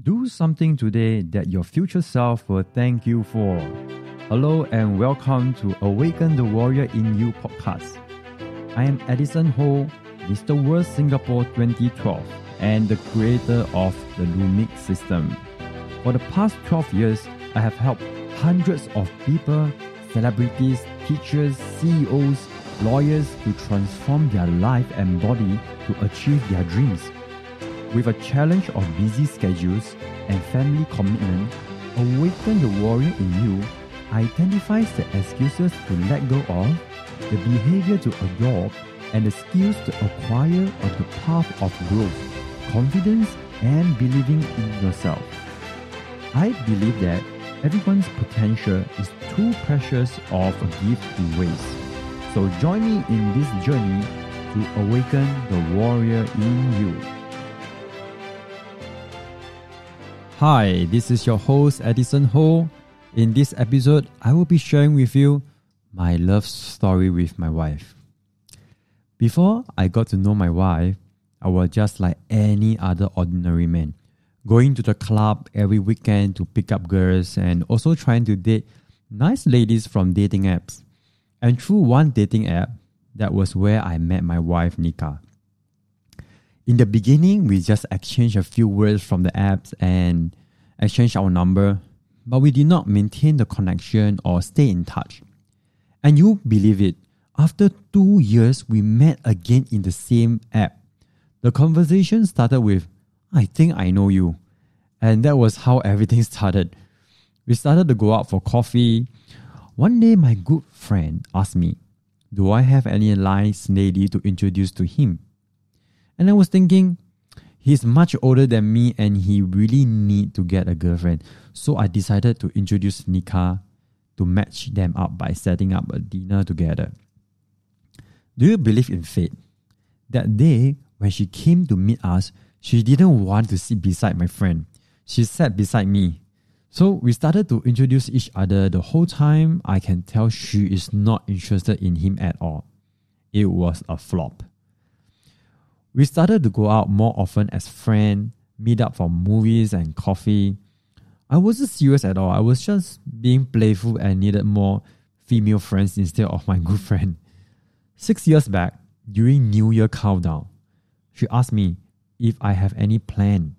Do something today that your future self will thank you for. Hello and welcome to Awaken the Warrior in You podcast. I am Edison Ho, Mr. World Singapore 2012 and the creator of the Lumik system. For the past 12 years, I have helped hundreds of people, celebrities, teachers, CEOs, lawyers to transform their life and body to achieve their dreams. With a challenge of busy schedules and family commitment, Awaken the Warrior in You identifies the excuses to let go of, the behavior to adopt, and the skills to acquire on the path of growth, confidence, and believing in yourself. I believe that everyone's potential is too precious of a gift to waste. So join me in this journey to awaken the warrior in you. Hi, this is your host Edison Ho. In this episode, I will be sharing with you my love story with my wife. Before I got to know my wife, I was just like any other ordinary man, going to the club every weekend to pick up girls and also trying to date nice ladies from dating apps. And through one dating app, that was where I met my wife Nica. In the beginning, we just exchanged a few words from the apps and exchanged our number, but we did not maintain the connection or stay in touch. And you believe it, after two years, we met again in the same app. The conversation started with, I think I know you. And that was how everything started. We started to go out for coffee. One day, my good friend asked me, Do I have any nice lady to introduce to him? And I was thinking, he's much older than me and he really need to get a girlfriend. So I decided to introduce Nica to match them up by setting up a dinner together. Do you believe in fate? That day, when she came to meet us, she didn't want to sit beside my friend. She sat beside me. So we started to introduce each other. The whole time, I can tell she is not interested in him at all. It was a flop. We started to go out more often as friends, meet up for movies and coffee. I wasn't serious at all. I was just being playful and needed more female friends instead of my good friend. Six years back, during New Year countdown, she asked me if I have any plan.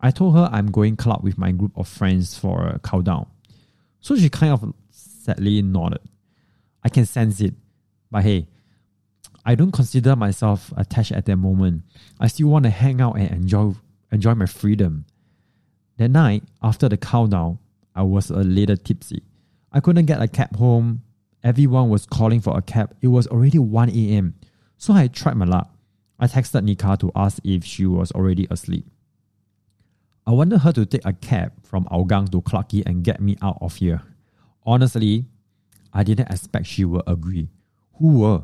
I told her I'm going club with my group of friends for a countdown. So she kind of sadly nodded. I can sense it. But hey, I don't consider myself attached at that moment. I still want to hang out and enjoy enjoy my freedom. That night, after the countdown, I was a little tipsy. I couldn't get a cab home. Everyone was calling for a cab. It was already 1 a.m. So I tried my luck. I texted Nica to ask if she was already asleep. I wanted her to take a cab from Hougang to Clarke and get me out of here. Honestly, I didn't expect she would agree. Who were?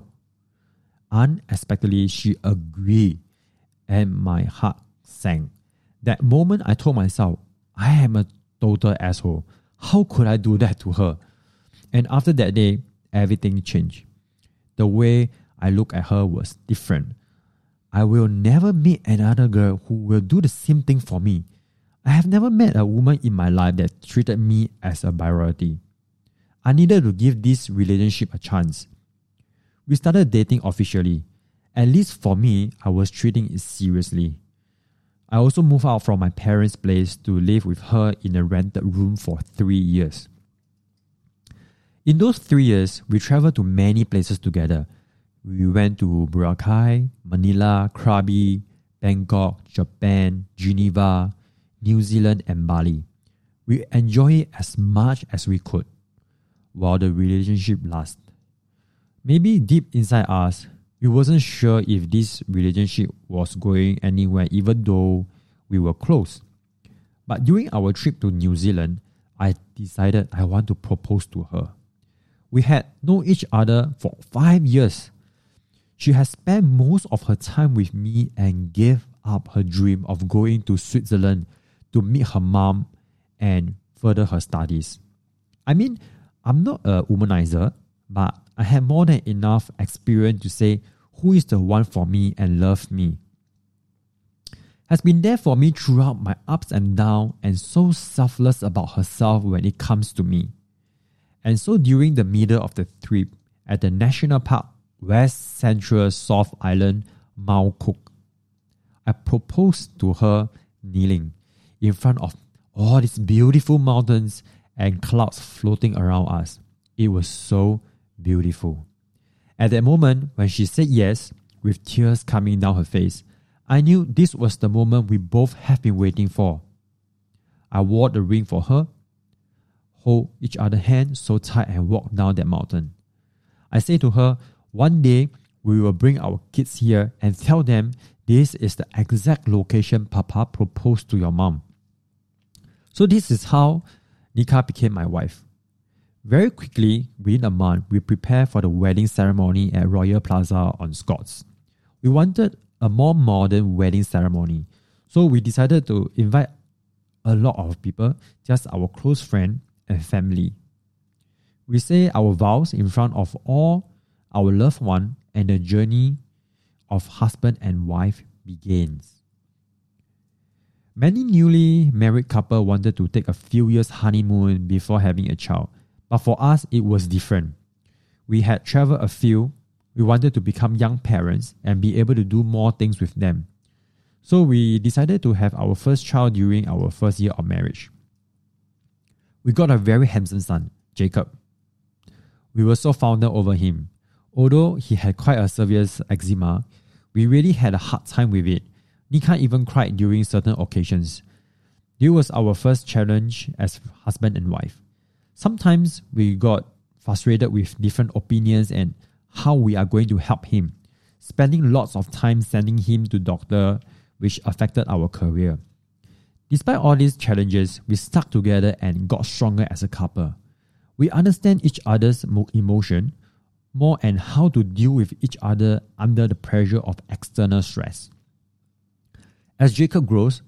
Unexpectedly, she agreed, and my heart sank. That moment, I told myself, I am a total asshole. How could I do that to her? And after that day, everything changed. The way I look at her was different. I will never meet another girl who will do the same thing for me. I have never met a woman in my life that treated me as a priority. I needed to give this relationship a chance. We started dating officially. At least for me, I was treating it seriously. I also moved out from my parents' place to live with her in a rented room for three years. In those three years, we traveled to many places together. We went to Boracay, Manila, Krabi, Bangkok, Japan, Geneva, New Zealand, and Bali. We enjoyed it as much as we could while the relationship lasted. Maybe deep inside us, we wasn't sure if this relationship was going anywhere even though we were close. But during our trip to New Zealand, I decided I want to propose to her. We had known each other for five years. She has spent most of her time with me and gave up her dream of going to Switzerland to meet her mom and further her studies. I mean, I'm not a womanizer, but I had more than enough experience to say who is the one for me and love me. has been there for me throughout my ups and downs and so selfless about herself when it comes to me. And so during the middle of the trip at the National Park West Central South Island, Mount Cook, I proposed to her kneeling in front of all these beautiful mountains and clouds floating around us. It was so beautiful. At that moment, when she said yes, with tears coming down her face, I knew this was the moment we both have been waiting for. I wore the ring for her, hold each other's hand so tight and walk down that mountain. I say to her, one day we will bring our kids here and tell them this is the exact location Papa proposed to your mom. So this is how Nica became my wife. Very quickly, within a month, we prepared for the wedding ceremony at Royal Plaza on Scotts. We wanted a more modern wedding ceremony. So we decided to invite a lot of people, just our close friend and family. We say our vows in front of all our loved one and the journey of husband and wife begins. Many newly married couple wanted to take a few years honeymoon before having a child, but for us it was different. We had traveled a few we wanted to become young parents and be able to do more things with them. So we decided to have our first child during our first year of marriage. We got a very handsome son, Jacob. We were so fond over him. Although he had quite a severe eczema, we really had a hard time with it. Nica even cried during certain occasions. This was our first challenge as husband and wife. Sometimes we got frustrated with different opinions and how we are going to help him, spending lots of time sending him to doctor, which affected our career. Despite all these challenges, we stuck together and got stronger as a couple. We understand each other's emotion more and how to deal with each other under the pressure of external stress. As Jacob grows,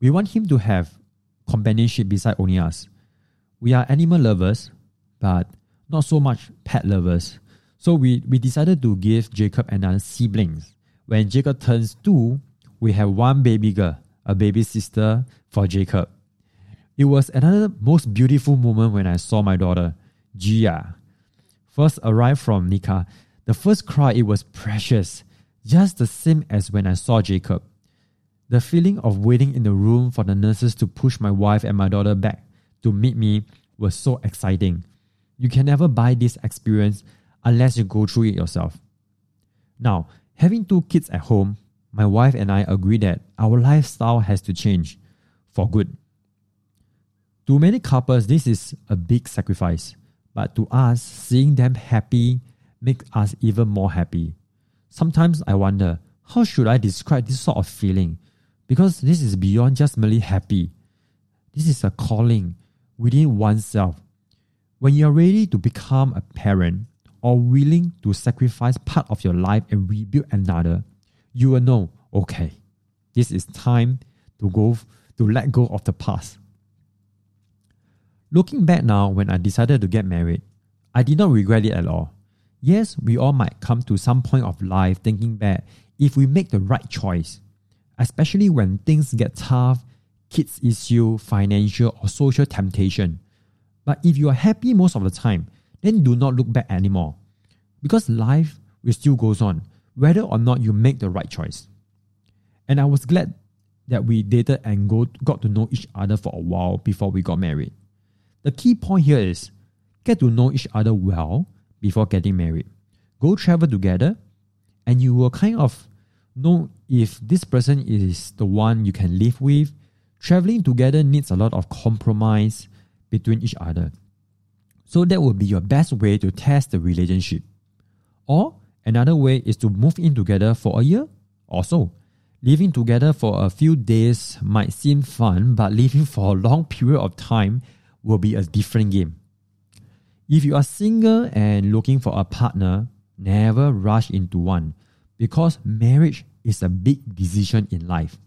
we want him to have companionship beside only us. We are animal lovers, but not so much pet lovers. So we, we decided to give Jacob another siblings. When Jacob turns two, we have one baby girl, a baby sister for Jacob. It was another most beautiful moment when I saw my daughter, Gia, first arrived from Nica. The first cry, it was precious, just the same as when I saw Jacob. The feeling of waiting in the room for the nurses to push my wife and my daughter back to meet me was so exciting. You can never buy this experience unless you go through it yourself. Now, having two kids at home, my wife and I agree that our lifestyle has to change for good. To many couples, this is a big sacrifice, but to us, seeing them happy makes us even more happy. Sometimes I wonder, how should I describe this sort of feeling? Because this is beyond just merely happy. This is a calling within oneself. When you are ready to become a parent, or willing to sacrifice part of your life and rebuild another, you will know, okay, this is time to go to let go of the past. Looking back now, when I decided to get married, I did not regret it at all. Yes, we all might come to some point of life thinking back if we make the right choice, especially when things get tough, kids issue, financial or social temptation. But if you are happy most of the time, then do not look back anymore. Because life will still goes on, whether or not you make the right choice. And I was glad that we dated and go, got to know each other for a while before we got married. The key point here is get to know each other well before getting married. Go travel together, and you will kind of know if this person is the one you can live with. Traveling together needs a lot of compromise between each other. So that would be your best way to test the relationship. Or another way is to move in together for a year or so. Living together for a few days might seem fun, but living for a long period of time will be a different game. If you are single and looking for a partner, never rush into one because marriage is a big decision in life.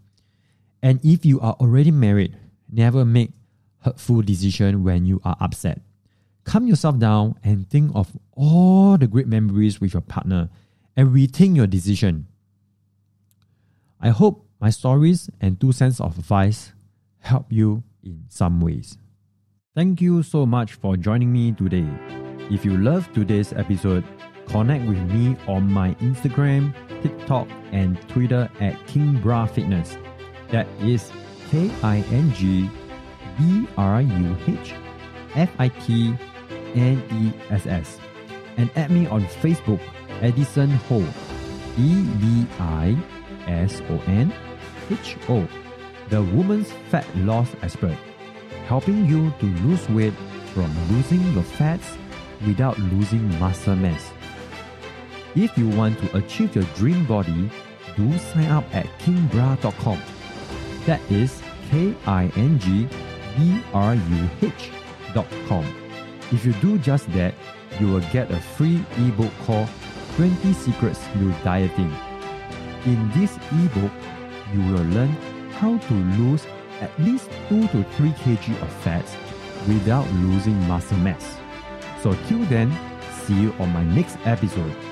And if you are already married, never make hurtful decision when you are upset calm yourself down and think of all the great memories with your partner and rethink your decision. I hope my stories and two cents of advice help you in some ways. Thank you so much for joining me today. If you love today's episode, connect with me on my Instagram, TikTok, and Twitter at King Bruh Fitness. That is K I N G B R U H F I T N E S S. And add me on Facebook, Edison Ho, E D I S O N H O, the woman's fat loss expert, helping you to lose weight from losing your fats without losing muscle mass. If you want to achieve your dream body, do sign up at kingbruh.com. That is K I N G B R U H dot com. If you do just that, you will get a free ebook called 20 Secrets to Dieting. In this ebook, you will learn how to lose at least 2 to 3 kg of fats without losing muscle mass. So till then, see you on my next episode.